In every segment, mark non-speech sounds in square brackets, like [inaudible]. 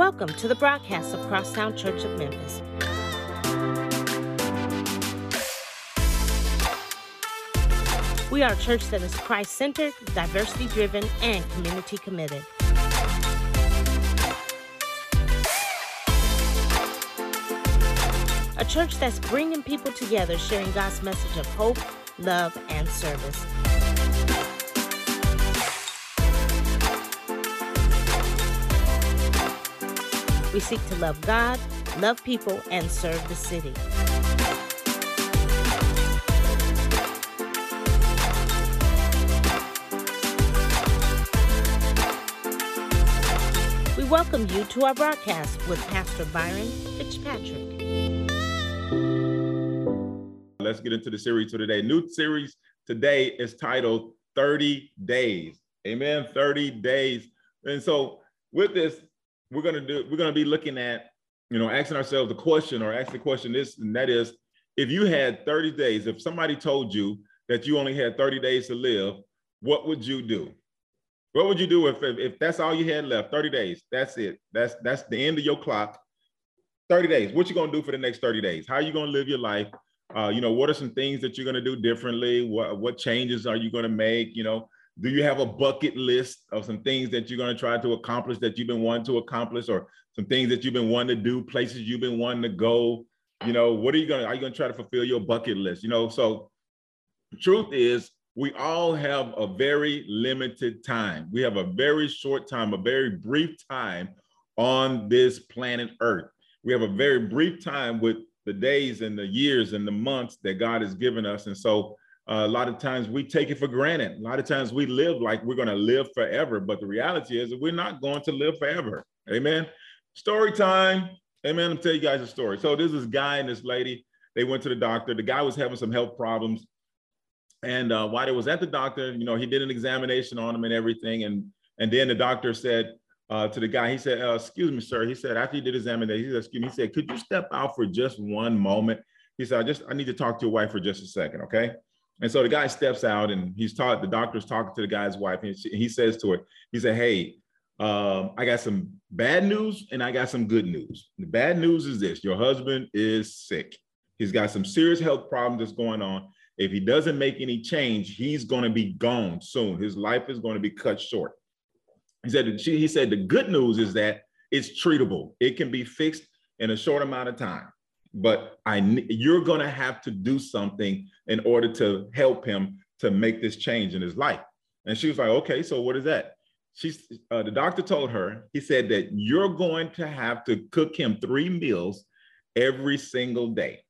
Welcome to the broadcast of Crosstown Church of Memphis. We are a church that is Christ centered, diversity driven, and community committed. A church that's bringing people together, sharing God's message of hope, love, and service. We seek to love God, love people, and serve the city. We welcome you to our broadcast with Pastor Byron Fitzpatrick. Let's get into the series for today. New series today is titled 30 Days. Amen. 30 days. And so with this, we're gonna do we're gonna be looking at you know asking ourselves the question or asking the question this and that is if you had 30 days if somebody told you that you only had 30 days to live what would you do? What would you do if, if, if that's all you had left 30 days? That's it. That's that's the end of your clock. 30 days. What you gonna do for the next 30 days? How are you gonna live your life? Uh, you know what are some things that you're gonna do differently? What what changes are you gonna make? You know do you have a bucket list of some things that you're going to try to accomplish that you've been wanting to accomplish or some things that you've been wanting to do places you've been wanting to go? You know what are you going to are you going to try to fulfill your bucket list? You know so truth is we all have a very limited time. We have a very short time a very brief time on this planet earth. We have a very brief time with the days and the years and the months that god has given us. And so uh, a lot of times we take it for granted. A lot of times we live like we're going to live forever, but the reality is we're not going to live forever. Amen. Story time. Amen. I'm tell you guys a story. So this is guy and this lady. They went to the doctor. The guy was having some health problems, and uh, while he was at the doctor, you know, he did an examination on him and everything, and and then the doctor said uh, to the guy, he said, uh, "Excuse me, sir." He said after he did examination, he said, "Excuse me." He said, "Could you step out for just one moment?" He said, "I just I need to talk to your wife for just a second, okay?" And so the guy steps out and he's taught the doctor's talking to the guy's wife, and he says to her, he said, Hey, um, I got some bad news and I got some good news. The bad news is this your husband is sick. He's got some serious health problems that's going on. If he doesn't make any change, he's going to be gone soon. His life is going to be cut short. He said, he said, the good news is that it's treatable. It can be fixed in a short amount of time but I you're going to have to do something in order to help him to make this change in his life. And she was like, okay, so what is that? She's uh, the doctor told her, he said that you're going to have to cook him three meals every single day.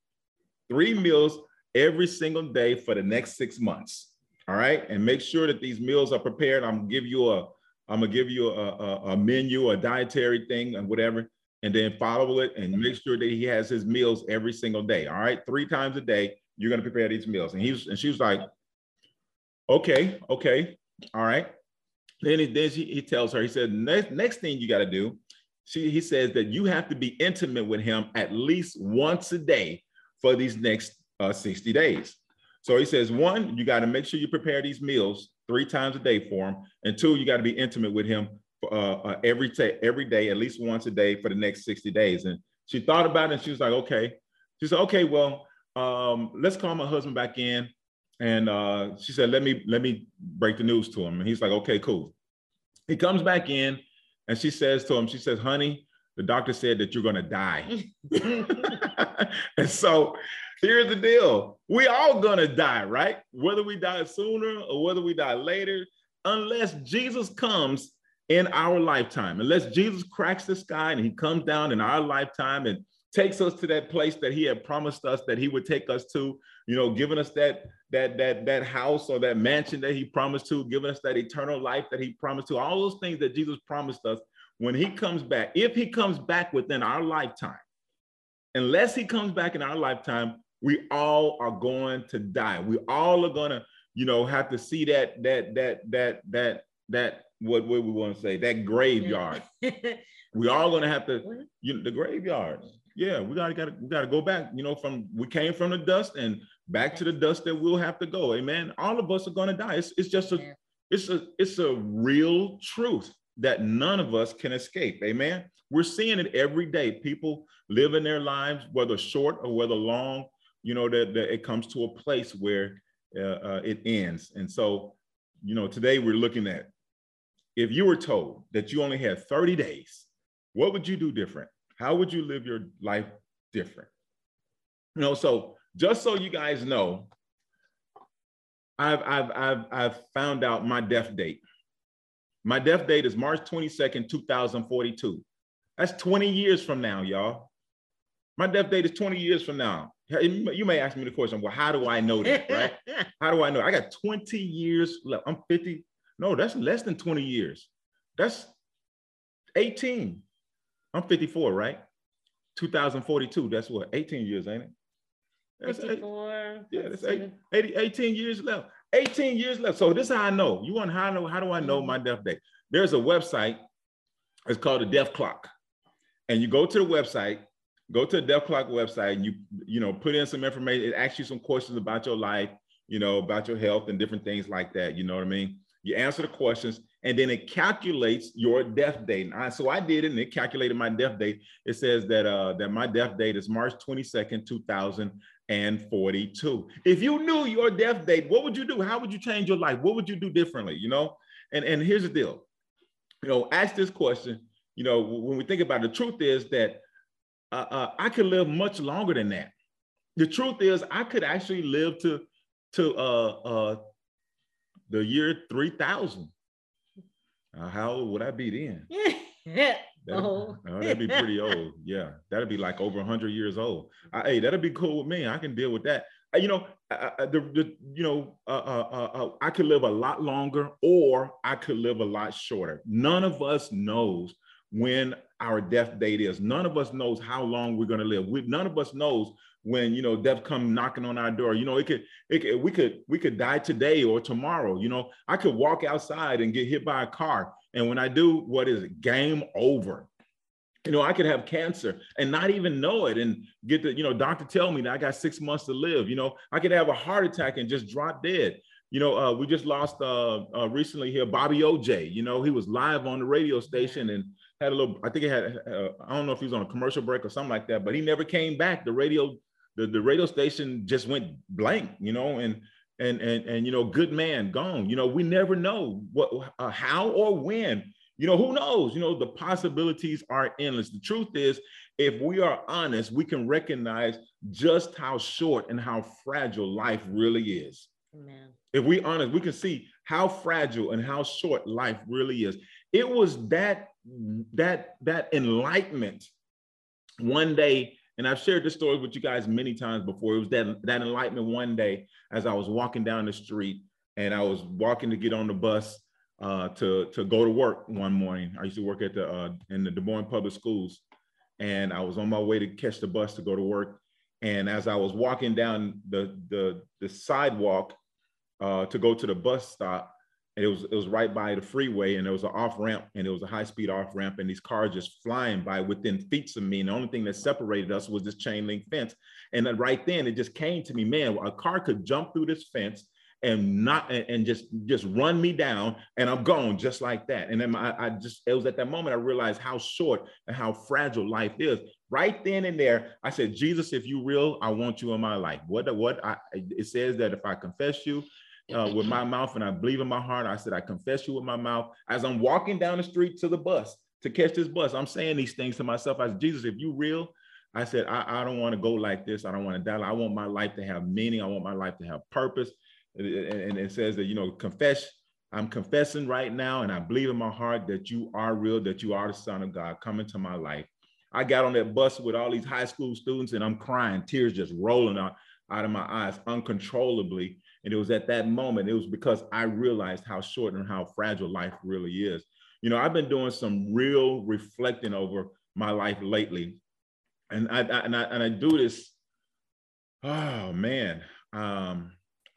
Three meals every single day for the next six months. All right. And make sure that these meals are prepared. I'm give you a I'm gonna give you a, a, a menu, a dietary thing, and whatever and then follow it and make sure that he has his meals every single day. All right, three times a day, you're gonna prepare these meals. And he was, and she was like, okay, okay, all right. Then he, then she, he tells her, he said, next, next thing you got to do, she, he says that you have to be intimate with him at least once a day for these next uh, 60 days. So he says, one, you got to make sure you prepare these meals three times a day for him. And two, you got to be intimate with him uh, uh, every day, every day, at least once a day for the next 60 days. And she thought about it and she was like, okay. She said, okay, well, um, let's call my husband back in. And uh, she said, let me let me break the news to him. And he's like, okay, cool. He comes back in and she says to him, she says, honey, the doctor said that you're gonna die. [laughs] and so here's the deal. We all gonna die, right? Whether we die sooner or whether we die later, unless Jesus comes in our lifetime. Unless Jesus cracks the sky and he comes down in our lifetime and takes us to that place that he had promised us that he would take us to, you know, giving us that that that that house or that mansion that he promised to, giving us that eternal life that he promised to, all those things that Jesus promised us when he comes back. If he comes back within our lifetime, unless he comes back in our lifetime, we all are going to die. We all are going to, you know, have to see that that that that that that what, what we want to say that graveyard. [laughs] we all gonna have to you know the graveyard. Yeah, we gotta gotta we gotta go back. You know, from we came from the dust and back to the dust that we'll have to go. Amen. All of us are gonna die. It's, it's just a it's a it's a real truth that none of us can escape. Amen. We're seeing it every day. People living their lives, whether short or whether long, you know, that, that it comes to a place where uh, uh, it ends. And so, you know, today we're looking at if you were told that you only had 30 days, what would you do different? How would you live your life different? You know, so just so you guys know, I've I've I've I've found out my death date. My death date is March 22nd, 2042. That's 20 years from now, y'all. My death date is 20 years from now. You may ask me the question, well, how do I know that, right? [laughs] how do I know? I got 20 years left. I'm 50. No, that's less than 20 years. That's 18. I'm 54, right? 2042. That's what, 18 years, ain't it? That's 54. Eight, yeah, that's eight, 80, 18 years left. 18 years left. So this is how I know. You want how know? How do I know mm-hmm. my death date? There's a website. It's called the Death Clock, and you go to the website. Go to the Death Clock website, and you you know put in some information. It asks you some questions about your life, you know, about your health and different things like that. You know what I mean? You answer the questions, and then it calculates your death date. I, so I did it, and it calculated my death date. It says that uh, that my death date is March 22nd, 2042. If you knew your death date, what would you do? How would you change your life? What would you do differently? You know, and and here's the deal. You know, ask this question. You know, when we think about it, the truth is that uh, uh, I could live much longer than that. The truth is, I could actually live to to uh, uh, the year 3000. Uh, how old would I be then? [laughs] That'd, oh. uh, that'd be pretty old. [laughs] Yeah, that'd be like over 100 years old. I, hey, that'd be cool with me. I can deal with that. Uh, you know, the, the you know, uh, uh, uh, I could live a lot longer, or I could live a lot shorter. None of us knows when our death date is. None of us knows how long we're going to live. We, none of us knows when you know death come knocking on our door. You know it could, it could we could we could die today or tomorrow. You know i could walk outside and get hit by a car. And when i do what is it? Game over. You know i could have cancer and not even know it and get the you know doctor tell me that i got six months to live. You know i could have a heart attack and just drop dead. You know uh, we just lost uh, uh, recently here bobby oj you know he was live on the radio station and had a little i think he had uh, i don't know if he was on a commercial break or something like that but he never came back. The radio the, the radio station just went blank, you know, and and and and you know, good man gone. You know, we never know what uh, how or when. You know, who knows? You know, the possibilities are endless. The truth is, if we are honest, we can recognize just how short and how fragile life really is. Amen. If we honest, we can see how fragile and how short life really is. It was that that that enlightenment one day and I've shared this story with you guys many times before. It was that, that enlightenment one day as I was walking down the street and I was walking to get on the bus uh, to, to go to work one morning. I used to work at the uh, in the Des Moines Public Schools. And I was on my way to catch the bus to go to work. And as I was walking down the, the, the sidewalk uh, to go to the bus stop, and it was it was right by the freeway and there was an off ramp and it was a high speed off ramp and these cars just flying by within feet of me and the only thing that separated us was this chain link fence. And then right then it just came to me man a car could jump through this fence and not and just just run me down and i'm gone just like that. And then I, I just it was at that moment i realized how short and how fragile life is. Right then and there i said jesus if you real i want you in my life. What what I, it says that if i confess you uh, with my mouth and I believe in my heart. I said, I confess you with my mouth. As I'm walking down the street to the bus to catch this bus, I'm saying these things to myself. I said, Jesus, if you real, I said, I, I don't want to go like this. I don't want to die. I want my life to have meaning. I want my life to have purpose. And, and it says that, you know, confess. I'm confessing right now, and I believe in my heart that you are real, that you are the Son of God. Come into my life. I got on that bus with all these high school students, and I'm crying, tears just rolling out, out of my eyes uncontrollably and it was at that moment, it was because I realized how short and how fragile life really is. You know, I've been doing some real reflecting over my life lately. And I, I and I and I do this. Oh man. Um,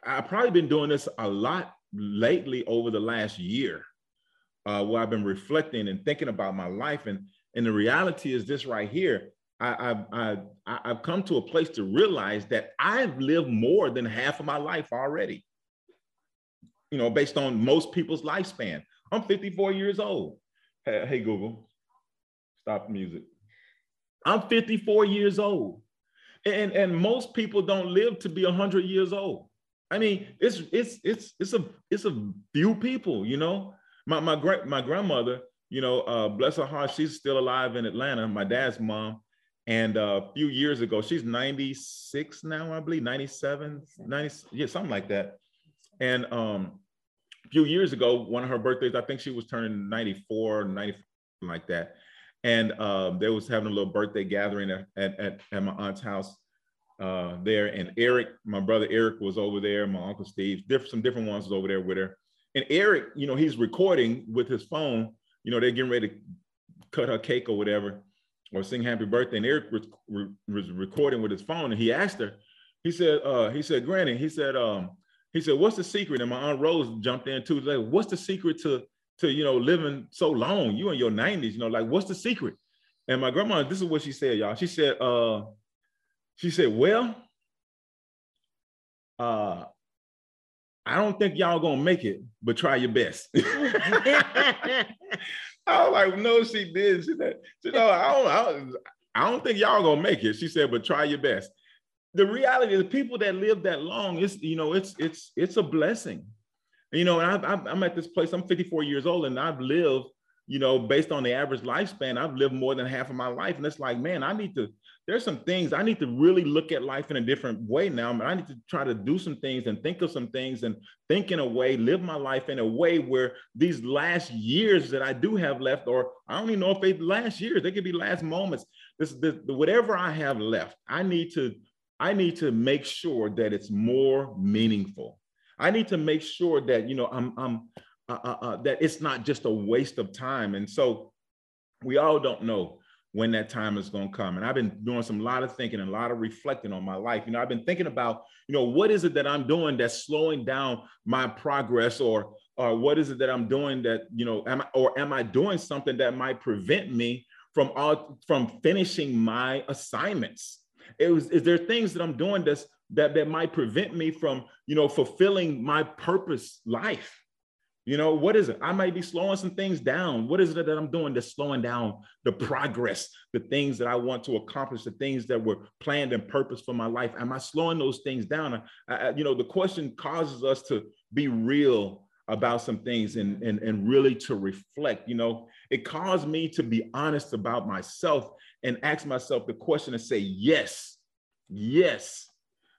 I've probably been doing this a lot lately over the last year, uh, where I've been reflecting and thinking about my life. And, and the reality is this right here. I, I, I, I've come to a place to realize that I've lived more than half of my life already. You know, based on most people's lifespan. I'm 54 years old. Hey, hey Google, stop the music. I'm 54 years old. And, and most people don't live to be 100 years old. I mean, it's it's it's it's a it's a few people, you know. My my great my grandmother, you know, uh, bless her heart, she's still alive in Atlanta. My dad's mom, and uh, a few years ago, she's 96 now, I believe, 97, 90, yeah, something like that. And um, a few years ago, one of her birthdays, I think she was turning 94, 94, like that. And um, they was having a little birthday gathering at, at, at my aunt's house uh, there. And Eric, my brother Eric was over there, my uncle Steve, different, some different ones was over there with her. And Eric, you know, he's recording with his phone, you know, they're getting ready to cut her cake or whatever, or sing happy birthday. And Eric was, was recording with his phone and he asked her, he said, uh, he said, Granny, he said, um, he said, what's the secret? And my Aunt Rose jumped in too. Like, what's the secret to, to, you know, living so long? You in your 90s, you know, like, what's the secret? And my grandma, this is what she said, y'all. She said, uh, she said, Well, uh, I don't think y'all gonna make it, but try your best. [laughs] [laughs] I was like, no, she did. She said, she no, I don't, I don't, I don't think y'all gonna make it. She said, but try your best. The reality is, people that live that long, it's you know, it's it's it's a blessing. You know, and I, I'm at this place. I'm 54 years old, and I've lived, you know, based on the average lifespan, I've lived more than half of my life, and it's like, man, I need to there's some things I need to really look at life in a different way now. I need to try to do some things and think of some things and think in a way, live my life in a way where these last years that I do have left, or I don't even know if they last years, they could be last moments. This, this whatever I have left, I need to I need to make sure that it's more meaningful. I need to make sure that you know I'm I'm uh, uh, uh, that it's not just a waste of time. And so we all don't know when that time is going to come. And I've been doing some lot of thinking and a lot of reflecting on my life. You know, I've been thinking about, you know, what is it that I'm doing that's slowing down my progress or or what is it that I'm doing that, you know, am I, or am I doing something that might prevent me from all from finishing my assignments? It was, is there things that I'm doing that's that that might prevent me from, you know, fulfilling my purpose life? You know, what is it? I might be slowing some things down. What is it that I'm doing that's slowing down the progress, the things that I want to accomplish, the things that were planned and purpose for my life? Am I slowing those things down? I, I, you know, the question causes us to be real about some things and, mm-hmm. and, and really to reflect. You know, it caused me to be honest about myself and ask myself the question and say, yes, yes,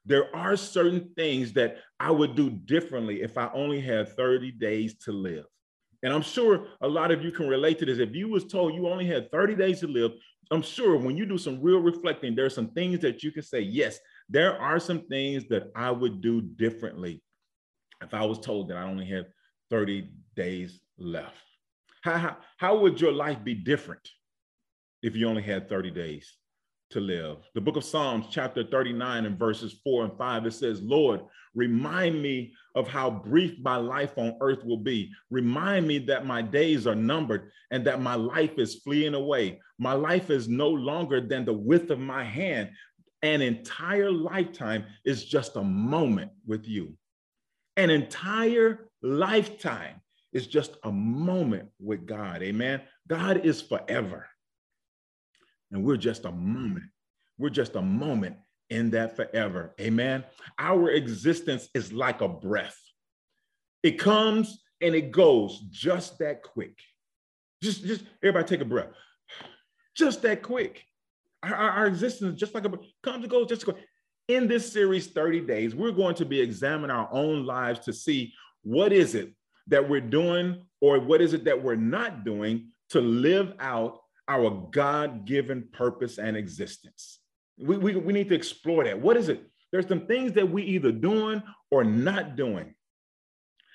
there are certain things that I would do differently if I only had 30 days to live. And I'm sure a lot of you can relate to this. If you was told you only had 30 days to live, I'm sure when you do some real reflecting, there are some things that you can say, yes, there are some things that I would do differently if I was told that I only had 30 days left. How, how, how would your life be different if you only had 30 days? To live. The book of Psalms, chapter 39, and verses 4 and 5, it says, Lord, remind me of how brief my life on earth will be. Remind me that my days are numbered and that my life is fleeing away. My life is no longer than the width of my hand. An entire lifetime is just a moment with you. An entire lifetime is just a moment with God. Amen. God is forever. And we're just a moment. We're just a moment in that forever. Amen. Our existence is like a breath. It comes and it goes just that quick. Just, just everybody take a breath. Just that quick. Our, our existence just like a comes and goes just quick. In this series, 30 days, we're going to be examining our own lives to see what is it that we're doing or what is it that we're not doing to live out our God given purpose and existence. We, we, we need to explore that. What is it? There's some things that we either doing or not doing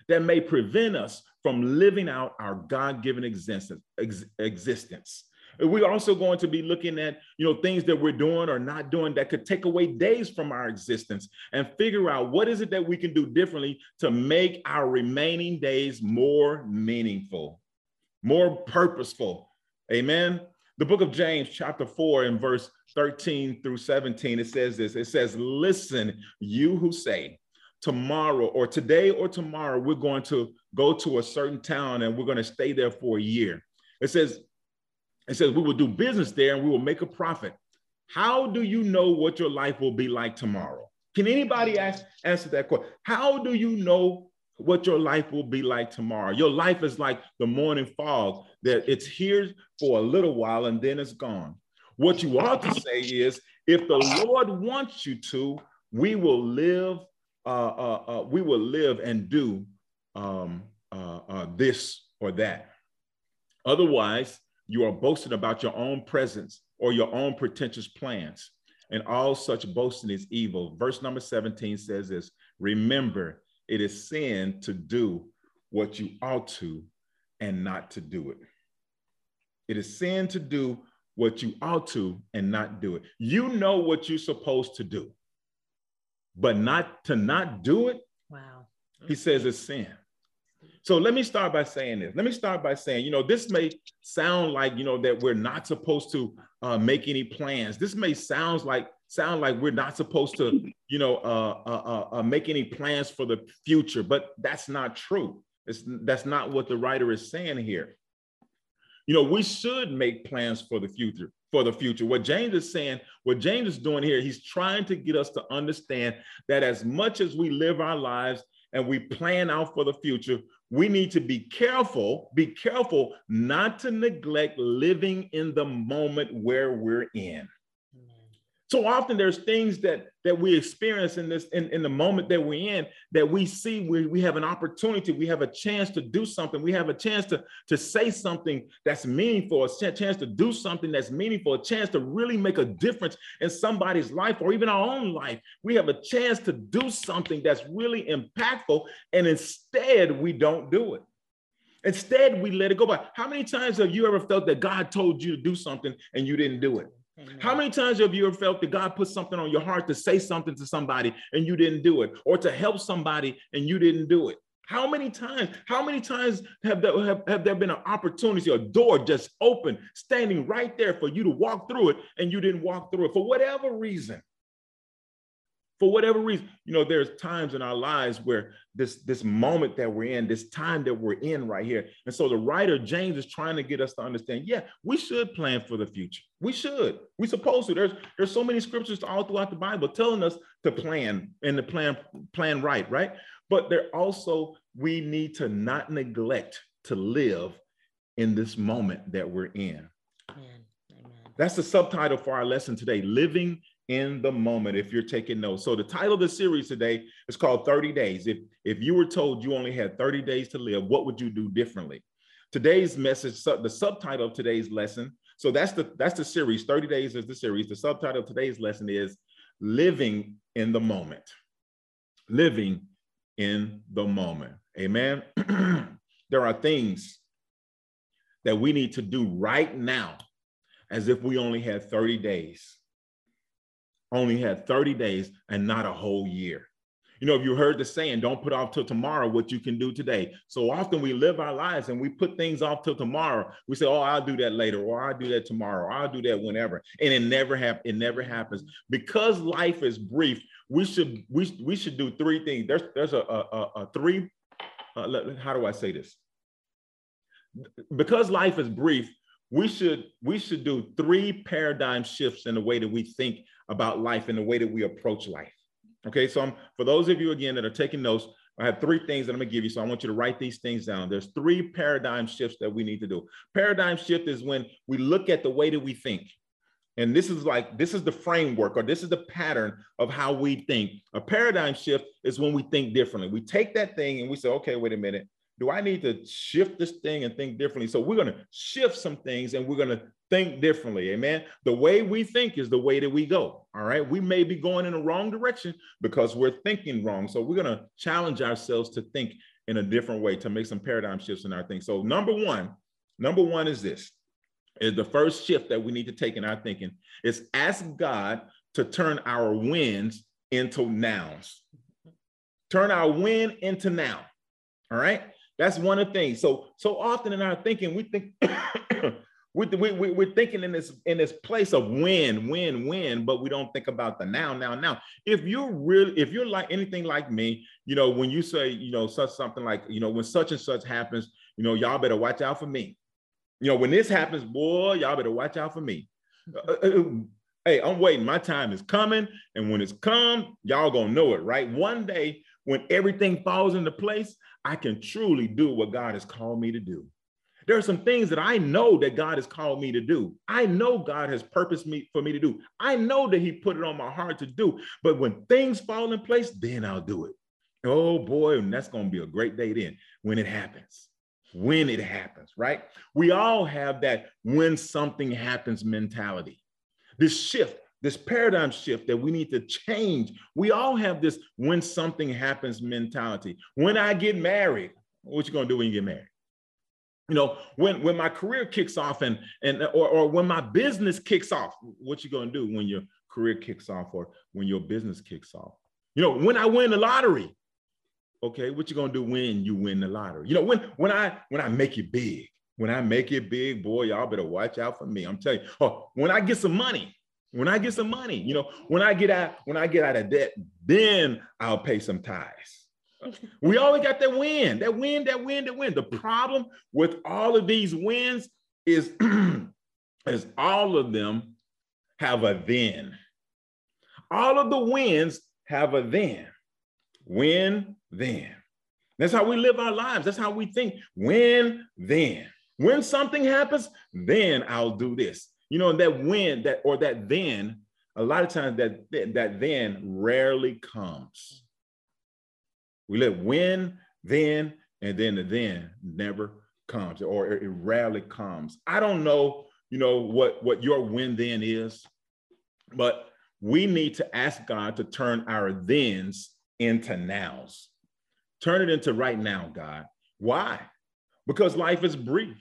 that may prevent us from living out our God given existence, ex, existence. We're also going to be looking at, you know, things that we're doing or not doing that could take away days from our existence and figure out what is it that we can do differently to make our remaining days more meaningful, more purposeful, Amen. The book of James, chapter 4, and verse 13 through 17, it says this it says, Listen, you who say, tomorrow or today or tomorrow, we're going to go to a certain town and we're going to stay there for a year. It says, it says, we will do business there and we will make a profit. How do you know what your life will be like tomorrow? Can anybody ask, answer that question? How do you know what your life will be like tomorrow? Your life is like the morning fog, that it's here for a little while and then it's gone. What you ought to say is, if the Lord wants you to, we will live, uh, uh, uh, we will live and do um, uh, uh, this or that. Otherwise, you are boasting about your own presence or your own pretentious plans. And all such boasting is evil. Verse number 17 says this Remember, it is sin to do what you ought to and not to do it. It is sin to do what you ought to and not do it. You know what you're supposed to do, but not to not do it. Wow. He says it's sin. So let me start by saying this. Let me start by saying, you know, this may sound like, you know, that we're not supposed to uh, make any plans. This may sound like sound like we're not supposed to, [laughs] you know, uh, uh, uh, uh, make any plans for the future, but that's not true. It's, that's not what the writer is saying here. You know, we should make plans for the future. For the future, what James is saying, what James is doing here, he's trying to get us to understand that as much as we live our lives and we plan out for the future, we need to be careful, be careful not to neglect living in the moment where we're in. So often there's things that that we experience in this in, in the moment that we're in that we see we, we have an opportunity, we have a chance to do something, we have a chance to, to say something that's meaningful, a chance to do something that's meaningful, a chance to really make a difference in somebody's life or even our own life. We have a chance to do something that's really impactful, and instead we don't do it. Instead, we let it go by. How many times have you ever felt that God told you to do something and you didn't do it? Amen. How many times have you ever felt that God put something on your heart to say something to somebody and you didn't do it, or to help somebody and you didn't do it? How many times? How many times have there, have, have there been an opportunity, a door just open, standing right there for you to walk through it, and you didn't walk through it for whatever reason? For whatever reason you know there's times in our lives where this this moment that we're in this time that we're in right here. And so the writer james is trying to get us to understand yeah we should plan for the future. We should. We supposed to. There's there's so many scriptures all throughout the bible telling us to plan and to plan plan right right? But there also we need to not neglect to live in this moment that we're in. Amen. Amen. that's the subtitle for our lesson today living in the moment if you're taking notes. So the title of the series today is called 30 Days. If if you were told you only had 30 days to live, what would you do differently? Today's message, the subtitle of today's lesson. So that's the that's the series. 30 days is the series. The subtitle of today's lesson is living in the moment. Living in the moment. Amen. [clears throat] there are things that we need to do right now as if we only had 30 days only had 30 days and not a whole year. You know, if you heard the saying, don't put off till tomorrow what you can do today. So often we live our lives and we put things off till tomorrow. We say, oh, I'll do that later, or I'll do that tomorrow, or I'll do that whenever. And it never happens. It never happens. Because life is brief, we should we, we should do three things. There's there's a, a, a three, uh, how do I say this? Because life is brief, we should we should do three paradigm shifts in the way that we think about life and the way that we approach life. Okay, so I'm, for those of you again that are taking notes, I have three things that I'm gonna give you. So I want you to write these things down. There's three paradigm shifts that we need to do. Paradigm shift is when we look at the way that we think. And this is like, this is the framework or this is the pattern of how we think. A paradigm shift is when we think differently. We take that thing and we say, okay, wait a minute. Do I need to shift this thing and think differently? So we're going to shift some things and we're going to think differently. Amen. The way we think is the way that we go. All right. We may be going in the wrong direction because we're thinking wrong. So we're going to challenge ourselves to think in a different way to make some paradigm shifts in our thinking. So number one, number one is this is the first shift that we need to take in our thinking is ask God to turn our wins into nouns. Turn our win into now. All right. That's one of the things. So so often in our thinking, we think [coughs] [coughs] we, we, we're thinking in this in this place of win, win, win, but we don't think about the now, now, now. If you're really, if you're like anything like me, you know, when you say, you know, such something like, you know, when such and such happens, you know, y'all better watch out for me. You know, when this happens, boy, y'all better watch out for me. Uh, uh, uh, hey, I'm waiting. My time is coming. And when it's come, y'all gonna know it, right? One day, when everything falls into place, I can truly do what God has called me to do. There are some things that I know that God has called me to do. I know God has purposed me for me to do. I know that He put it on my heart to do. But when things fall in place, then I'll do it. Oh boy, and that's going to be a great day then when it happens. When it happens, right? We all have that when something happens mentality. This shift, this paradigm shift that we need to change. We all have this when something happens mentality. When I get married, what you going to do when you get married? You know when when my career kicks off and and or, or when my business kicks off what you to do when your career kicks off or when your business kicks off? You know when i win the lottery okay what you to do when you win the lottery? You know when when i when i make it big when i make it big boy y'all better watch out for me. I'm telling you oh when i get some money when i get some money you know when i get out when i get out of debt then i'll pay some tithes we always got that win, that win, that win, that win. The problem with all of these wins is, [clears throat] is all of them have a then. All of the wins have a then. Win, then. That's how we live our lives. That's how we think. When, then. When something happens, then I'll do this. You know, that win, that or that then, a lot of times that that then rarely comes. We let when, then, and then the then never comes, or it rarely comes. I don't know, you know, what, what your when then is, but we need to ask God to turn our thens into nows. Turn it into right now, God. Why? Because life is brief.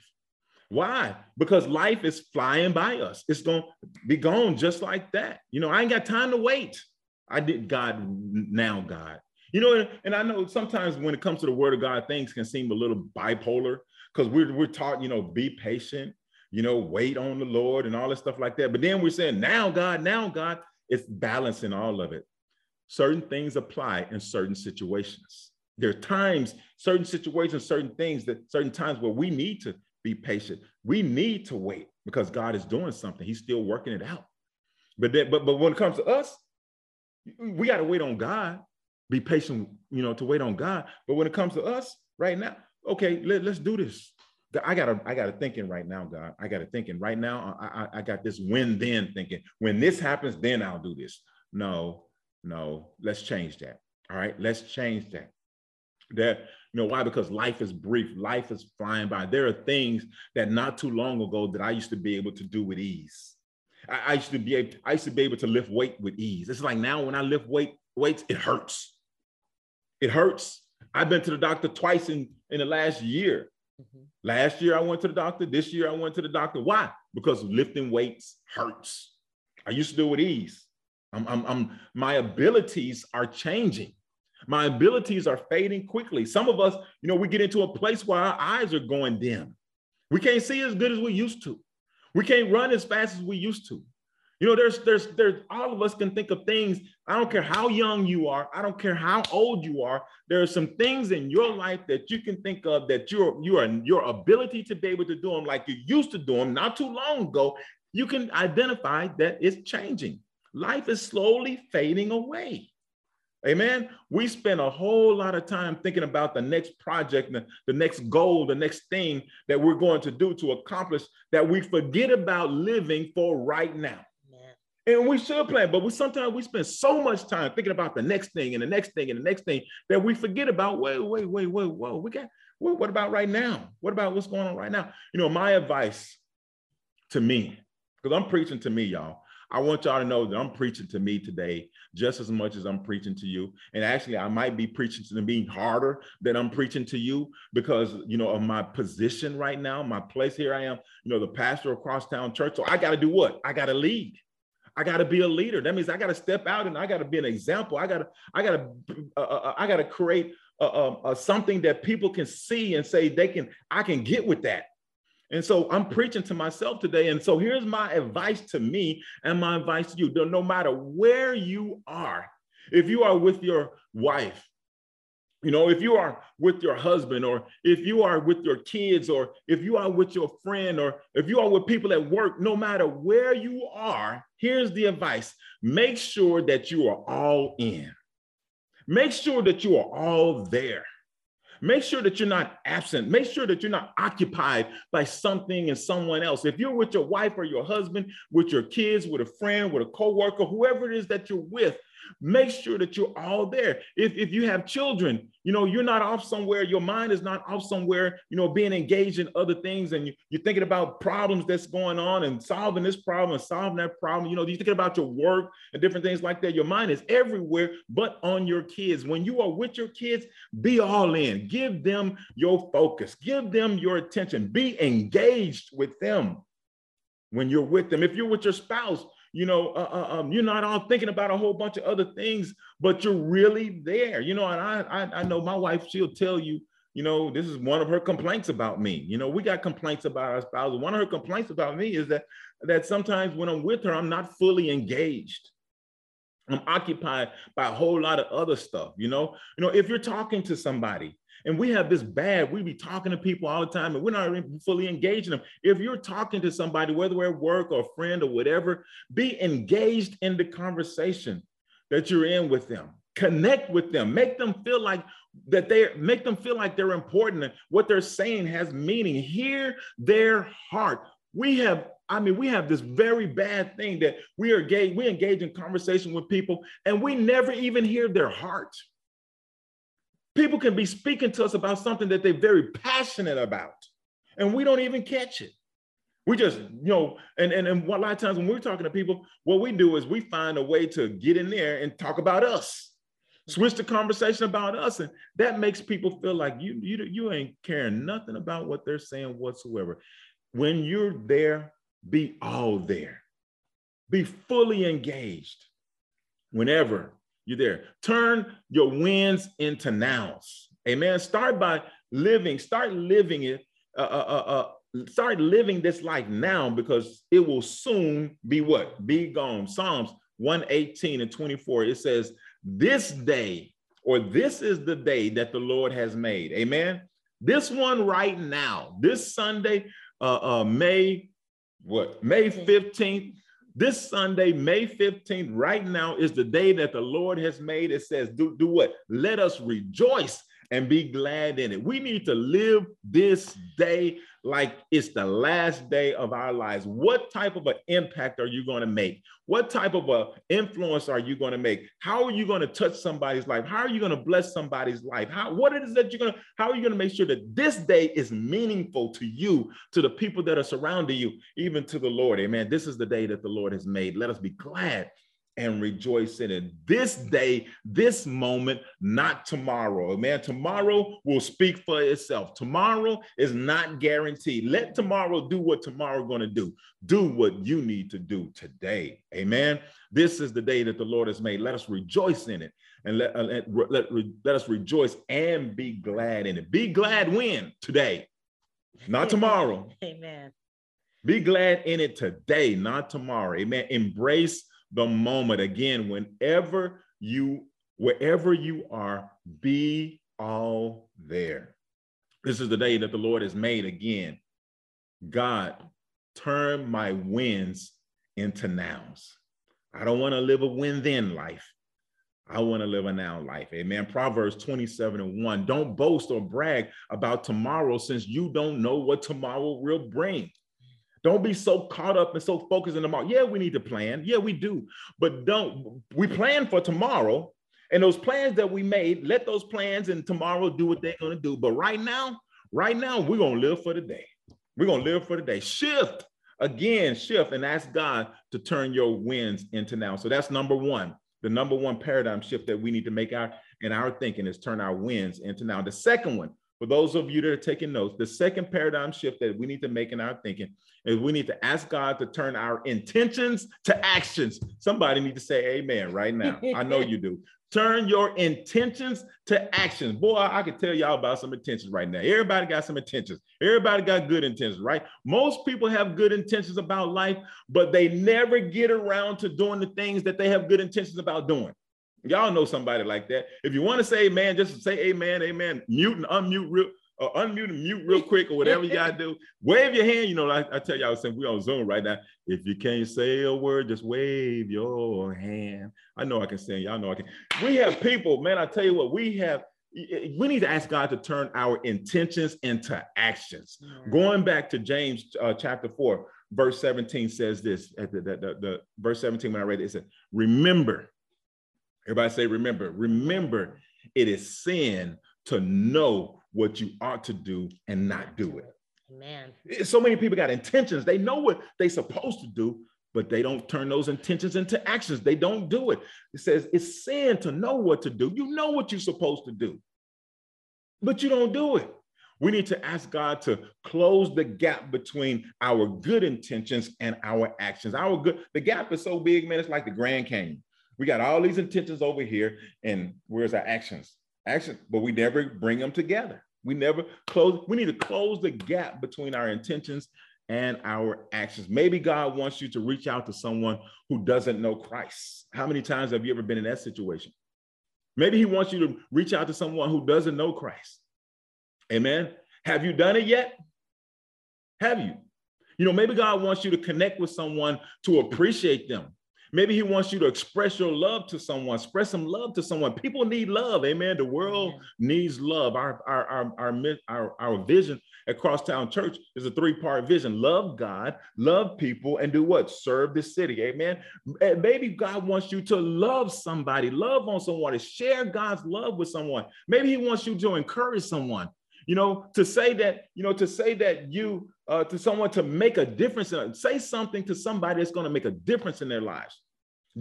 Why? Because life is flying by us. It's going to be gone just like that. You know, I ain't got time to wait. I did God now, God. You know, and I know sometimes when it comes to the word of God, things can seem a little bipolar because we're, we're taught, you know, be patient, you know, wait on the Lord and all this stuff like that. But then we're saying, now, God, now, God, it's balancing all of it. Certain things apply in certain situations. There are times, certain situations, certain things that certain times where we need to be patient. We need to wait because God is doing something. He's still working it out. But then, but but when it comes to us, we got to wait on God be patient, you know, to wait on God. But when it comes to us right now, okay, let, let's do this. I gotta, I gotta thinking right now, God. I gotta thinking right now. I, I, I got this when then thinking. When this happens, then I'll do this. No, no, let's change that. All right, let's change that. That you know why? Because life is brief. Life is flying by. There are things that not too long ago that I used to be able to do with ease. I, I used to be able, I used to be able to lift weight with ease. It's like now when I lift weight weights, it hurts. It hurts. I've been to the doctor twice in, in the last year. Mm-hmm. Last year I went to the doctor. This year I went to the doctor. Why? Because lifting weights hurts. I used to do it with ease. I'm, I'm, I'm, my abilities are changing. My abilities are fading quickly. Some of us, you know, we get into a place where our eyes are going dim. We can't see as good as we used to. We can't run as fast as we used to. You know, there's there's there's all of us can think of things. I don't care how young you are, I don't care how old you are. There are some things in your life that you can think of that your your your ability to be able to do them like you used to do them not too long ago. You can identify that it's changing. Life is slowly fading away. Amen. We spend a whole lot of time thinking about the next project, the, the next goal, the next thing that we're going to do to accomplish that we forget about living for right now. And we should plan, but we sometimes we spend so much time thinking about the next thing and the next thing and the next thing that we forget about wait, wait, wait, wait, whoa, we got what, what about right now? What about what's going on right now? You know, my advice to me, because I'm preaching to me, y'all. I want y'all to know that I'm preaching to me today just as much as I'm preaching to you. And actually, I might be preaching to me harder than I'm preaching to you because, you know, of my position right now, my place here I am, you know, the pastor of Crosstown Church. So I got to do what? I got to lead. I got to be a leader. That means I got to step out and I got to be an example. I got to, I got to, uh, uh, uh, I got to create something that people can see and say they can, I can get with that. And so I'm preaching to myself today. And so here's my advice to me and my advice to you. No matter where you are, if you are with your wife, You know, if you are with your husband, or if you are with your kids, or if you are with your friend, or if you are with people at work, no matter where you are, here's the advice make sure that you are all in. Make sure that you are all there. Make sure that you're not absent. Make sure that you're not occupied by something and someone else. If you're with your wife or your husband, with your kids, with a friend, with a coworker, whoever it is that you're with, make sure that you're all there. If, if you have children, you know, you're not off somewhere, your mind is not off somewhere, you know, being engaged in other things and you, you're thinking about problems that's going on and solving this problem and solving that problem. You know, you're thinking about your work and different things like that. Your mind is everywhere but on your kids. When you are with your kids, be all in, give them your focus, give them your attention, be engaged with them when you're with them. If you're with your spouse, you know, uh, uh, um, you're not all thinking about a whole bunch of other things, but you're really there, you know. And I, I, I know my wife, she'll tell you, you know, this is one of her complaints about me. You know, we got complaints about our spouse. One of her complaints about me is that that sometimes when I'm with her, I'm not fully engaged. I'm occupied by a whole lot of other stuff. You know, you know, if you're talking to somebody and we have this bad, we be talking to people all the time and we're not even fully engaging them. If you're talking to somebody, whether we're at work or a friend or whatever, be engaged in the conversation that you're in with them. Connect with them, make them feel like that they make them feel like they're important and what they're saying has meaning. Hear their heart. We have I mean, we have this very bad thing that we are gay, we engage in conversation with people and we never even hear their heart. People can be speaking to us about something that they're very passionate about, and we don't even catch it. We just, you know, and, and, and a lot of times when we're talking to people, what we do is we find a way to get in there and talk about us, switch the conversation about us. And that makes people feel like you, you, you ain't caring nothing about what they're saying whatsoever. When you're there, be all there, be fully engaged whenever you're there. Turn your wins into nows. Amen. Start by living, start living it, uh, uh, uh, uh, start living this life now because it will soon be what? Be gone. Psalms 118 and 24, it says, This day, or this is the day that the Lord has made. Amen. This one right now, this Sunday, uh, uh, May, what? May 15th, this Sunday, May 15th, right now is the day that the Lord has made. It says, do, do what? Let us rejoice and be glad in it. We need to live this day like it's the last day of our lives. What type of an impact are you going to make? What type of an influence are you going to make? How are you going to touch somebody's life? How are you going to bless somebody's life? How what is it that you're going to how are you going to make sure that this day is meaningful to you, to the people that are surrounding you, even to the Lord? Amen. This is the day that the Lord has made. Let us be glad and rejoice in it. This day, this moment, not tomorrow. Man, tomorrow will speak for itself. Tomorrow is not guaranteed. Let tomorrow do what tomorrow going to do. Do what you need to do today. Amen. This is the day that the Lord has made. Let us rejoice in it and let, uh, let, let, let us rejoice and be glad in it. Be glad when? Today, not [laughs] tomorrow. Amen. Be glad in it today, not tomorrow. Amen. Embrace the moment. Again, whenever you, wherever you are, be all there. This is the day that the Lord has made again. God, turn my wins into nows. I don't want to live a win then life. I want to live a now life. Amen. Proverbs 27 and 1. Don't boast or brag about tomorrow since you don't know what tomorrow will bring. Don't be so caught up and so focused in tomorrow. Yeah, we need to plan. Yeah, we do. But don't we plan for tomorrow? And those plans that we made, let those plans and tomorrow do what they're going to do. But right now, right now, we're going to live for the day. We're going to live for the day. Shift again, shift and ask God to turn your wins into now. So that's number one. The number one paradigm shift that we need to make our in our thinking is turn our wins into now. The second one, for those of you that are taking notes, the second paradigm shift that we need to make in our thinking is we need to ask God to turn our intentions to actions. Somebody need to say amen right now. I know you do. [laughs] Turn your intentions to actions. Boy, I can tell y'all about some intentions right now. Everybody got some intentions. Everybody got good intentions, right? Most people have good intentions about life, but they never get around to doing the things that they have good intentions about doing. Y'all know somebody like that. If you want to say amen, just say amen, amen. Mute and unmute real, uh, unmute and mute real quick or whatever you gotta do. [laughs] Wave your hand. You know, I, I tell y'all, since we on Zoom right now, if you can't say a word, just wave your hand. I know I can sing. Y'all know I can. We have people, man. I tell you what, we have. We need to ask God to turn our intentions into actions. Going back to James uh, chapter four, verse 17 says this. At the, the, the, the verse 17, when I read it, it said, "Remember." Everybody say, "Remember." Remember, it is sin to know what you ought to do and not do it. Man. Eh, so many people got intentions. They know what they're supposed to do, but they don't turn those intentions into actions. They don't do it. It says it's sin to know what to do. You know what you're supposed to do, but you don't do it. We need to ask God to close the gap between our good intentions and our actions. Our good, the gap is so big, man. It's like the Grand Canyon. We got all these intentions over here, and where's our actions? Action, but we never bring them together. We never close. We need to close the gap between our intentions and our actions. Maybe God wants you to reach out to someone who doesn't know Christ. How many times have you ever been in that situation? Maybe He wants you to reach out to someone who doesn't know Christ. Amen. Have you done it yet? Have you? You know, maybe God wants you to connect with someone to appreciate them, Maybe he wants you to express your love to someone, express some love to someone. People need love. Amen. The world Amen. needs love. Our, our, our, our, our, our vision at Crosstown Church is a three part vision love God, love people, and do what? Serve the city. Amen. And maybe God wants you to love somebody, love on someone, to share God's love with someone. Maybe he wants you to encourage someone you know to say that you know to say that you uh, to someone to make a difference in, say something to somebody that's going to make a difference in their lives.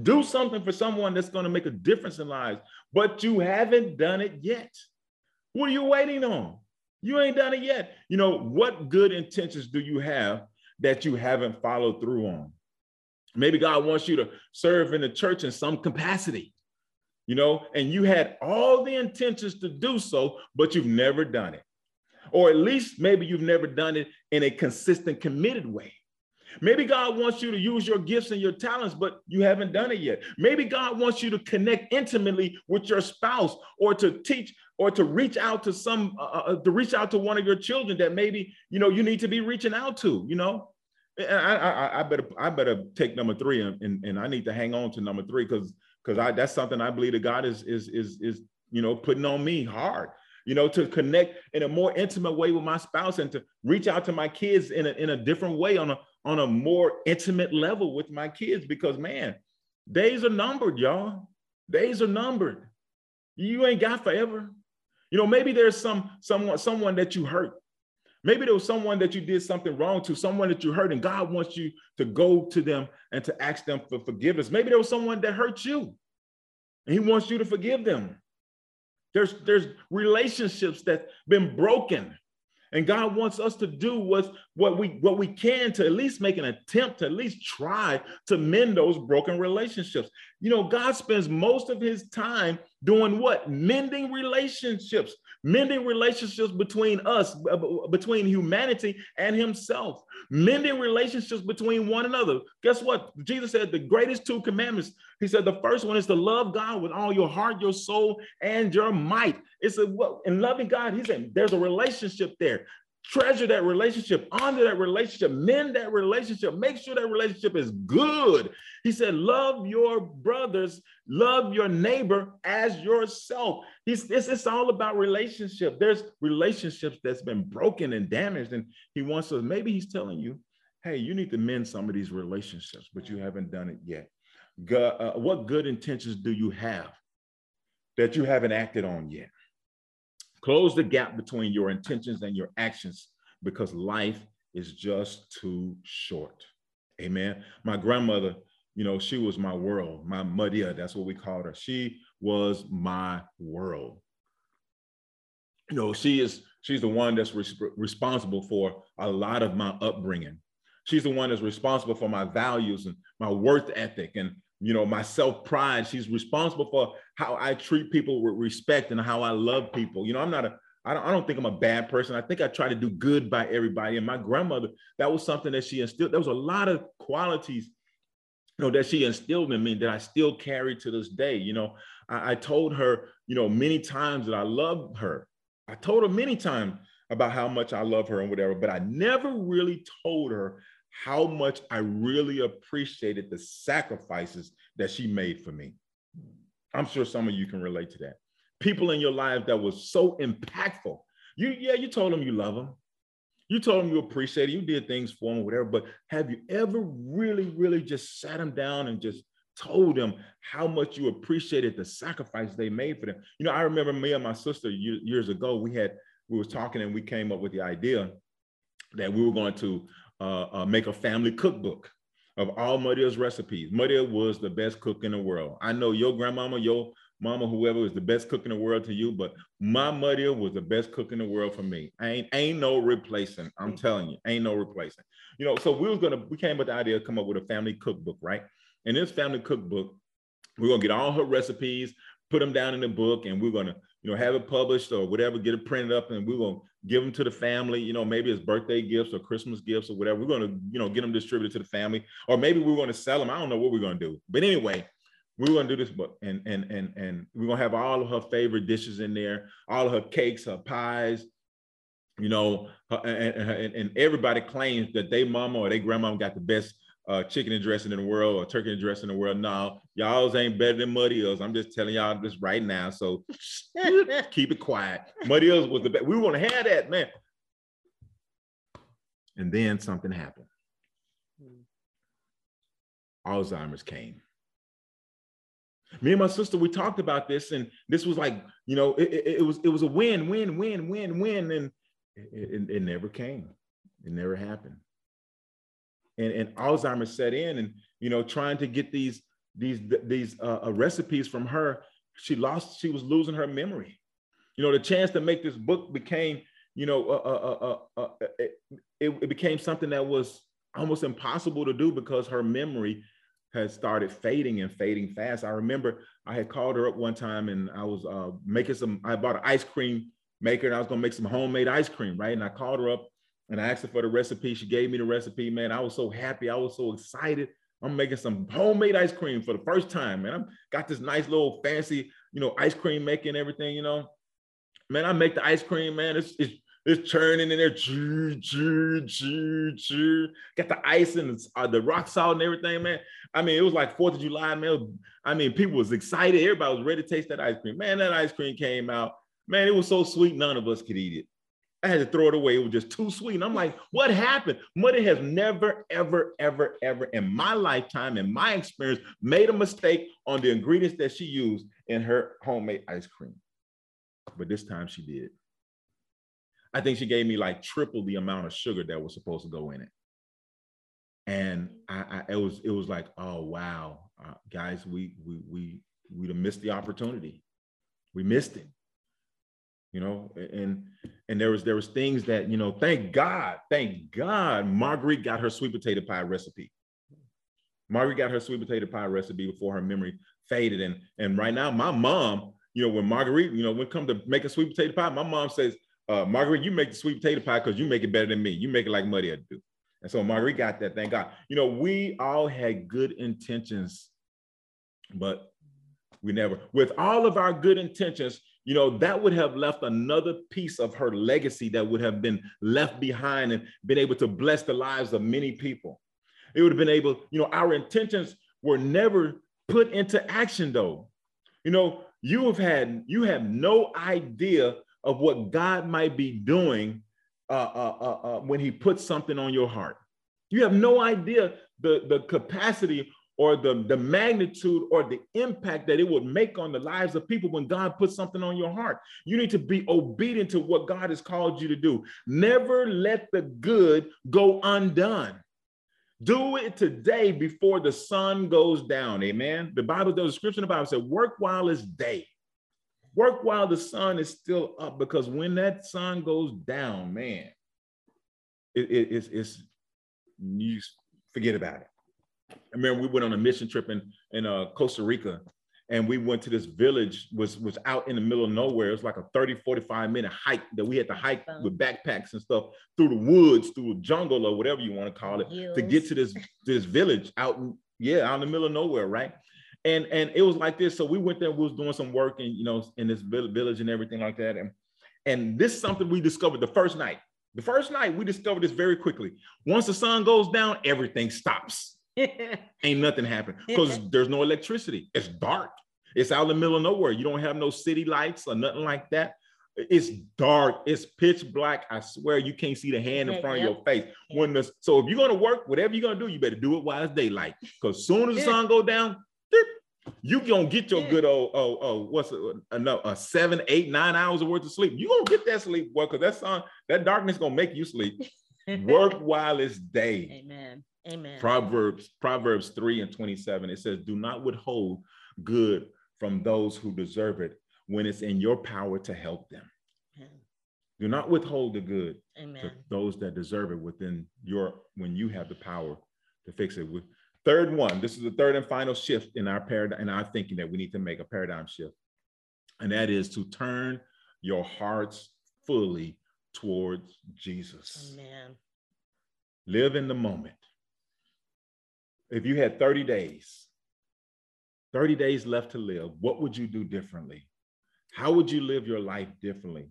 Do something for someone that's going to make a difference in lives but you haven't done it yet. What are you waiting on? You ain't done it yet. You know what good intentions do you have that you haven't followed through on? Maybe god wants you to serve in the church in some capacity you know and you had all the intentions to do so but you've never done it or at least maybe you've never done it in a consistent, committed way. Maybe God wants you to use your gifts and your talents, but you haven't done it yet. Maybe God wants you to connect intimately with your spouse or to teach or to reach out to some, uh, uh, uh to reach out to one of your children that maybe, you know, you need to be reaching out to, you know. I, I, I better I better take number three and, and, and I need to hang on to number three because because I that's something I believe that God is is is is you know putting on me hard you know, to connect in a more intimate way with my spouse and to reach out to my kids in a, in a different way on a, on a more intimate level with my kids because man, days are numbered, y'all. Days are numbered. You ain't got forever. You know, maybe there's some someone someone that you hurt. Maybe there was someone that you did something wrong to, someone that you hurt, and God wants you to go to them and to ask them for forgiveness. Maybe there was someone that hurt you, and He wants you to forgive them. There's, there's relationships that's been broken. And God wants us to do what's, what we what we can to at least make an attempt to at least try to mend those broken relationships. You know, God spends most of his time doing what? Mending relationships, mending relationships between us, between humanity and himself, mending relationships between one another. Guess what? Jesus said the greatest two commandments. He said the first one is to love God with all your heart, your soul, and your might. It's a what in loving God, he said there's a relationship there treasure that relationship, honor that relationship, mend that relationship, make sure that relationship is good. He said, Love your brothers, love your neighbor as yourself. He's it's, it's all about relationship. There's relationships that's been broken and damaged, and he wants us, maybe he's telling you, hey, you need to mend some of these relationships, but you haven't done it yet. God, uh, what good intentions do you have that you haven't acted on yet? Close the gap between your intentions and your actions because life is just too short. Amen. My grandmother, you know, she was my world, my Maria, that's what we called her. She was my world. You know, she is she's the one that's re- responsible for a lot of my upbringing. She's the one that's responsible for my values and my worth ethic and you know my self pride she's responsible for how i treat people with respect and how i love people you know i'm not a I don't, I don't think i'm a bad person i think i try to do good by everybody and my grandmother that was something that she instilled there was a lot of qualities you know, that she instilled in me that I still carry to this day. You know, I, I told her, you know, many times that I love her. I told her many times about how much I love her and whatever, but I never really told her how much I really appreciated the sacrifices that she made for me. I'm sure some of you can relate to that. People in your life that was so impactful. You, yeah, you told them you love them. You told them you appreciate it. You did things for them, whatever. But have you ever really, really just sat them down and just told them how much you appreciated the sacrifice they made for them? You know, I remember me and my sister years ago. We had we was talking and we came up with the idea that we were going to uh, uh, make a family cookbook of all Maria's recipes. Maria was the best cook in the world. I know your grandmama, your mama, whoever was the best cook in the world to you, but my Maria was the best cook in the world for me. Ain't ain't no replacing. I'm mm. telling you, ain't no replacing. You know, so we was gonna we came up with the idea to come up with a family cookbook, right? And this family cookbook, we're gonna get all her recipes, put them down in the book, and we're gonna you know have it published or whatever, get it printed up, and we're gonna give them to the family. You know, maybe as birthday gifts or Christmas gifts or whatever. We're gonna you know get them distributed to the family, or maybe we're gonna sell them. I don't know what we're gonna do, but anyway we're gonna do this book and and and and we're gonna have all of her favorite dishes in there, all of her cakes, her pies, you know, her, and, and, and, everybody claims that they mama or they grandmama got the best uh, chicken and dressing in the world or turkey and dressing in the world. No, y'all's ain't better than Muddy I'm just telling y'all this right now. So [laughs] keep it quiet. Muddy was the best. We want to have that, man. And then something happened. Alzheimer's came me and my sister we talked about this and this was like you know it, it, it was it was a win win win win win and it, it, never came it never happened and and alzheimer's set in and you know trying to get these these these uh, uh, recipes from her she lost she was losing her memory you know the chance to make this book became you know uh, uh, uh, uh it, it became something that was almost impossible to do because her memory had started fading and fading fast. I remember I had called her up one time and I was uh, making some, I bought an ice cream maker and I was gonna make some homemade ice cream, right? And I called her up and I asked her for the recipe. She gave me the recipe, man. I was so happy. I was so excited. I'm making some homemade ice cream for the first time, man. I got this nice little fancy, you know, ice cream making everything, you know. Man, I make the ice cream, man. It's, it's it's churning in there, choo, choo, choo, choo. Got the ice and uh, the rock salt and everything, man. I mean, it was like Fourth of July, man. I mean, people was excited. Everybody was ready to taste that ice cream. Man, that ice cream came out. Man, it was so sweet, none of us could eat it. I had to throw it away. It was just too sweet. And I'm like, what happened? Muddy has never, ever, ever, ever in my lifetime, in my experience, made a mistake on the ingredients that she used in her homemade ice cream. But this time she did. I think she gave me like triple the amount of sugar that was supposed to go in it. And I, I it was it was like, oh wow, uh, guys, we we we we'd have missed the opportunity. We missed it. You know, and and there was there was things that you know. Thank God, thank God, Marguerite got her sweet potato pie recipe. Marguerite got her sweet potato pie recipe before her memory faded. And and right now, my mom, you know, when Marguerite, you know, when come to make a sweet potato pie, my mom says, uh, Marguerite, you make the sweet potato pie because you make it better than me. You make it like Muddy to do. And so Marguerite got that, thank God. You know, we all had good intentions, but we never, with all of our good intentions, you know, that would have left another piece of her legacy that would have been left behind and been able to bless the lives of many people. It would have been able, you know, our intentions were never put into action though. You know, you have had, you have no idea of what God might be doing uh, uh, uh, uh, when He puts something on your heart. You have no idea the, the capacity or the, the magnitude or the impact that it would make on the lives of people when God puts something on your heart. You need to be obedient to what God has called you to do. Never let the good go undone. Do it today before the sun goes down. Amen. The Bible, the description of the Bible said, work while it's day. Work while the sun is still up because when that sun goes down, man, it, it, it's, it's, you forget about it. I remember we went on a mission trip in, in uh, Costa Rica and we went to this village was was out in the middle of nowhere it was like a 30 45 minute hike that we had to hike with backpacks and stuff through the woods through the jungle or whatever you want to call it to get to this this village out in Yeah, out in the middle of nowhere, right? And and it was like this. So we went there, we was doing some work and you know in this village and everything like that. And and this is something we discovered the first night. The first night we discovered this very quickly. Once the sun goes down, everything stops. [laughs] Ain't nothing happening because there's no electricity. It's dark. It's out in the middle of nowhere. You don't have no city lights or nothing like that. It's dark. It's pitch black. I swear you can't see the hand in front of your face. When the so if you're gonna work, whatever you're gonna do, you better do it while it's daylight. Because soon as the sun go down, you gonna get your good old oh oh what's enough a seven eight nine hours of worth of sleep. You gonna get that sleep, boy, because that sun that darkness gonna make you sleep. [laughs] Work while it's day. Amen. Amen. Proverbs Proverbs three and twenty seven. It says, "Do not withhold good from those who deserve it when it's in your power to help them. Amen. Do not withhold the good Amen. to those that deserve it within your when you have the power to fix it. With third one, this is the third and final shift in our paradigm in our thinking that we need to make a paradigm shift, and that is to turn your hearts fully towards Jesus. Amen. Live in the moment. If you had 30 days 30 days left to live, what would you do differently? How would you live your life differently?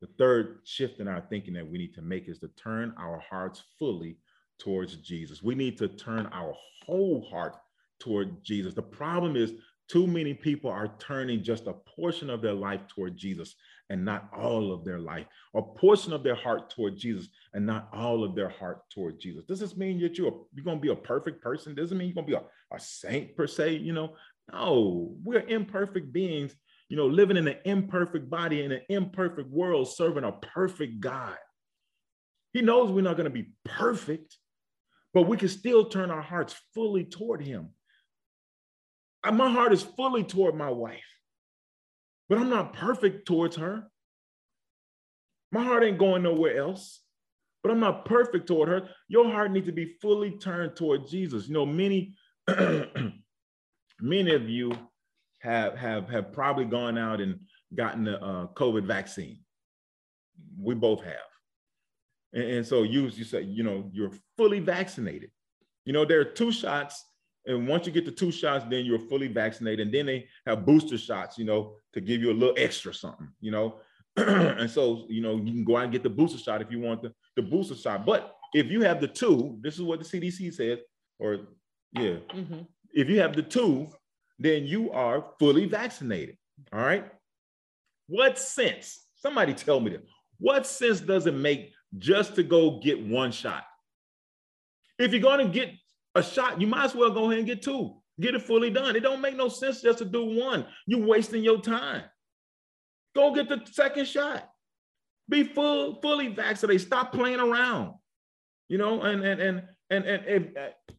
The third shift in our thinking that we need to make is to turn our hearts fully towards Jesus. We need to turn our whole heart toward Jesus. The problem is too many people are turning just a portion of their life toward Jesus and not all of their life, a portion of their heart toward Jesus and not all of their heart toward Jesus. Does this mean that you're, you're going to be a perfect person? Doesn't mean you're going to be a, a saint per se, you know? No, we're imperfect beings, you know, living in an imperfect body in an imperfect world, serving a perfect God. He knows we're not going to be perfect, but we can still turn our hearts fully toward him my heart is fully toward my wife, but I'm not perfect towards her. My heart ain't going nowhere else, but I'm not perfect toward her. Your heart needs to be fully turned toward Jesus. You know, many, [clears throat] many of you have have have probably gone out and gotten the uh, COVID vaccine. We both have, and, and so you you say you know you're fully vaccinated. You know there are two shots and once you get the two shots, then you're fully vaccinated. And then they have booster shots, you know, to give you a little extra something, you know. [clears throat] and so, you know, you can go out and get the booster shot if you want the, the booster shot. But if you have the two, this is what the CDC says, or yeah, mm-hmm. if you have the two, then you are fully vaccinated. All right. What sense? Somebody tell me that. What sense does it make just to go get one shot? If you're going to get a shot, you might as well go ahead and get two. Get it fully done. It don't make no sense just to do one. You're wasting your time. Go get the second shot. Be full, fully vaccinated. Stop playing around. You know, and and and and and, and uh,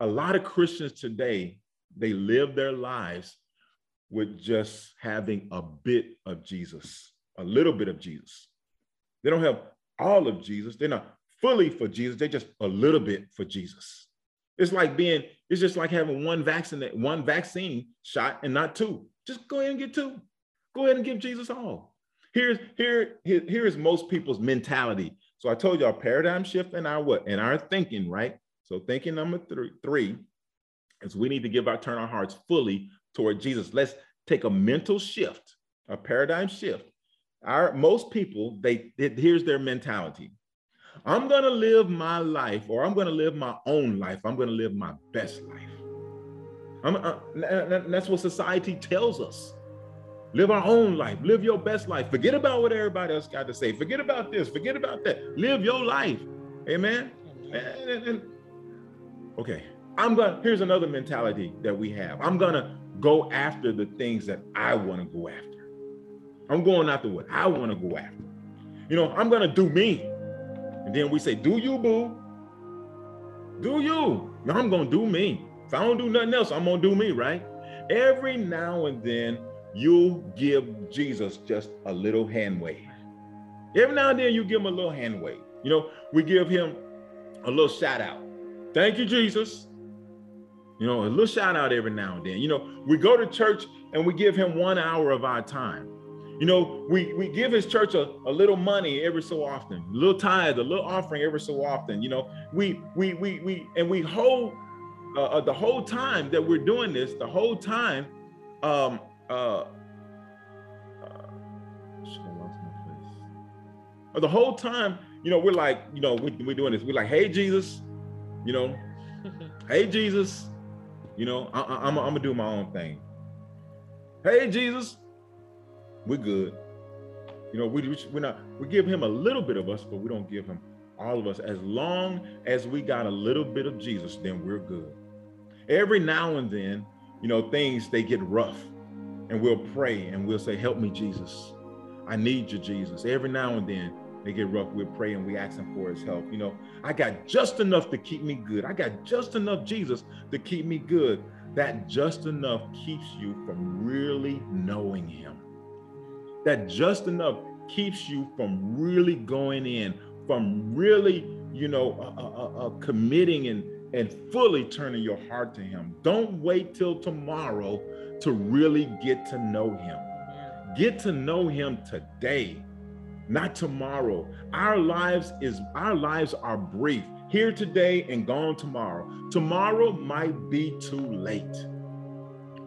a lot of Christians today they live their lives with just having a bit of Jesus, a little bit of Jesus. They don't have all of Jesus. They're not fully for Jesus. They're just a little bit for Jesus. It's like being, it's just like having one vaccine, one vaccine shot and not two. Just go ahead and get two. Go ahead and give Jesus all. Here's here, here, here is most people's mentality. So I told y'all paradigm shift in our what? In our thinking, right? So thinking number three, three is we need to give our turn our hearts fully toward Jesus. Let's take a mental shift, a paradigm shift. Our most people, they here's their mentality. I'm going to live my life or I'm going to live my own life. I'm going to live my best life. Uh, that's what society tells us. Live our own life. Live your best life. Forget about what everybody else got to say. Forget about this. Forget about that. Live your life. Amen. And, and, and, okay. I'm going to, here's another mentality that we have. I'm going to go after the things that I want to go after. I'm going after what I want to go after. You know, I'm going to do me. And then we say, do you, boo? Do you? No, I'm gonna do me. If I don't do nothing else, I'm gonna do me, right? Every now and then, you give Jesus just a little hand wave. Every now and then, you give him a little hand wave. You know, we give him a little shout out. Thank you, Jesus. You know, a little shout out every now and then. You know, we go to church and we give him one hour of our time. You know, we, we give his church a, a little money every so often, a little tithe, a little offering every so often. You know, we we we we and we hold uh, uh, the whole time that we're doing this, the whole time, um, uh, uh, the whole time, you know, we're like, you know, we, we're doing this. We're like, hey, Jesus, you know, [laughs] hey, Jesus, you know, I, I, I'm, I'm gonna do my own thing. Hey, Jesus, we're good. You know, we, we're not, we give him a little bit of us, but we don't give him all of us. As long as we got a little bit of Jesus, then we're good. Every now and then, you know, things they get rough and we'll pray and we'll say, Help me, Jesus. I need you, Jesus. Every now and then they get rough, we'll pray and we ask him for his help. You know, I got just enough to keep me good. I got just enough Jesus to keep me good. That just enough keeps you from really knowing him. That just enough keeps you from really going in, from really, you know, uh, uh, uh, committing and and fully turning your heart to him. Don't wait till tomorrow to really get to know him. Get to know him today, not tomorrow. Our lives is our lives are brief. Here today and gone tomorrow. Tomorrow might be too late.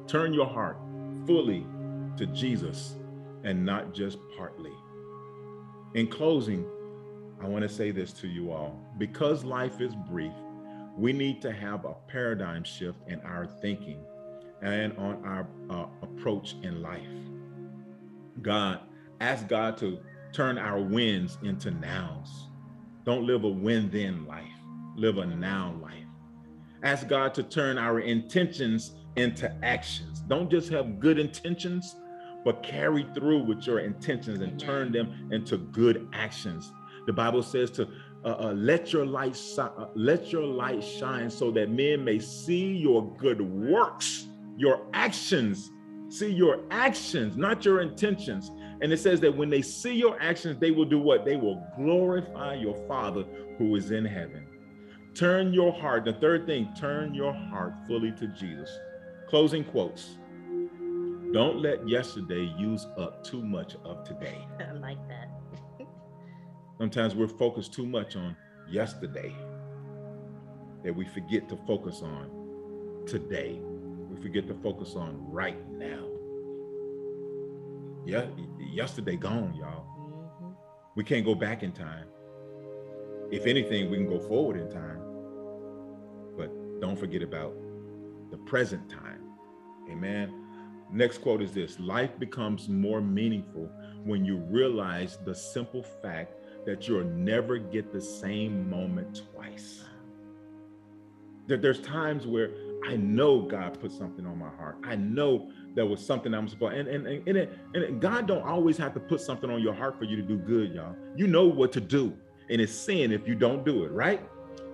Turn your heart fully to Jesus and not just partly. In closing, I want to say this to you all. Because life is brief, we need to have a paradigm shift in our thinking and on our uh, approach in life. God, ask God to turn our wins into nows. Don't live a win then life, live a now life. Ask God to turn our intentions into actions. Don't just have good intentions, but carry through with your intentions and turn them into good actions. The Bible says to uh, uh, let your light uh, let your light shine so that men may see your good works, your actions, see your actions, not your intentions. And it says that when they see your actions, they will do what? They will glorify your Father who is in heaven. Turn your heart. The third thing, turn your heart fully to Jesus. Closing quotes. Don't let yesterday use up too much of today. [laughs] I like that. Sometimes we're focused too much on yesterday that we forget to focus on today. We forget to focus on right now. Yeah, yesterday gone, y'all. Mm-hmm. We can't go back in time. If anything, we can go forward in time. But don't forget about the present time. Amen. Next quote is this Life becomes more meaningful when you realize the simple fact that you'll never get the same moment twice. That there's times where I know God put something on my heart. I know there was something I'm supposed and and and, it, and God don't always have to put something on your heart for you to do good, y'all. You know what to do, and it's sin if you don't do it, right?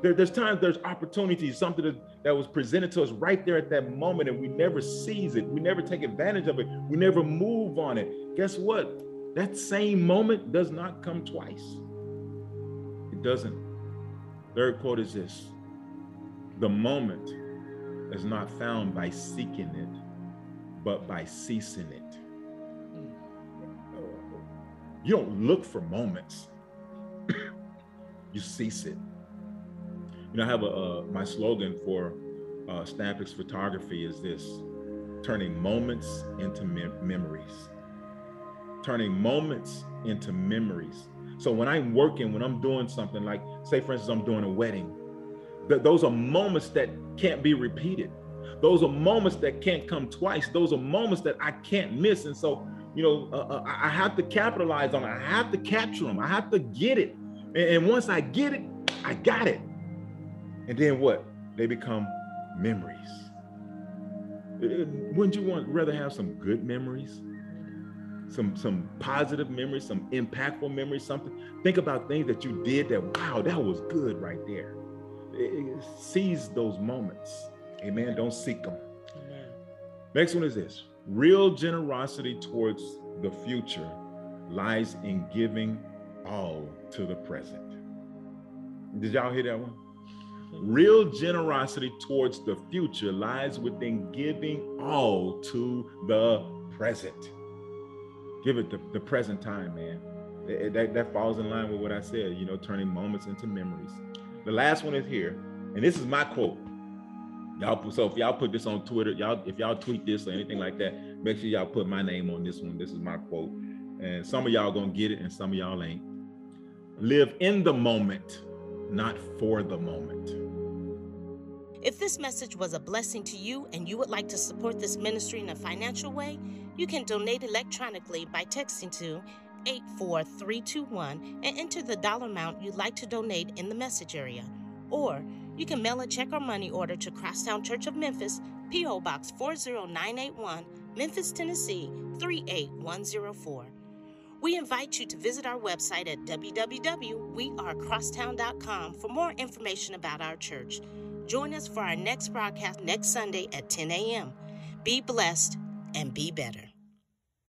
There, there's times there's opportunities, something that, that was presented to us right there at that moment, and we never seize it. We never take advantage of it. We never move on it. Guess what? That same moment does not come twice. It doesn't. Third quote is this The moment is not found by seeking it, but by ceasing it. You don't look for moments, [coughs] you cease it. You know, I have a, uh, my slogan for uh, Stampix Photography is this turning moments into memories. Turning moments into memories. So when I'm working, when I'm doing something like, say, for instance, I'm doing a wedding, th- those are moments that can't be repeated. Those are moments that can't come twice. Those are moments that I can't miss. And so, you know, uh, uh I have to capitalize on it. I have to capture them. I have to get it. And once I get it, I got it. And then what? They become memories. Uh, uh, wouldn't you want rather have some good memories? Some some positive memories, some impactful memories, something. Think about things that you did that, wow, that was good right there. seize those moments. Amen. Don't seek them. Amen. Next one is this real generosity towards the future lies in giving all to the present. Did y'all hear that one? Real generosity towards the future lies within giving all to the present. Give it the, the present time, man. It, that, that falls in line with what I said, you know, turning moments into memories. The last one is here, and this is my quote Y'all, so if y'all put this on Twitter, y'all, if y'all tweet this or anything like that, make sure y'all put my name on this one. This is my quote. And some of y'all gonna get it and some of y'all ain't. Live in the moment, not for the moment. If this message was a blessing to you and you would like to support this ministry in a financial way, you can donate electronically by texting to 84321 and enter the dollar amount you'd like to donate in the message area. Or you can mail a check or money order to Crosstown Church of Memphis, P.O. Box 40981, Memphis, Tennessee 38104. We invite you to visit our website at www.wearecrosstown.com for more information about our church. Join us for our next broadcast next Sunday at 10 a.m. Be blessed and be better.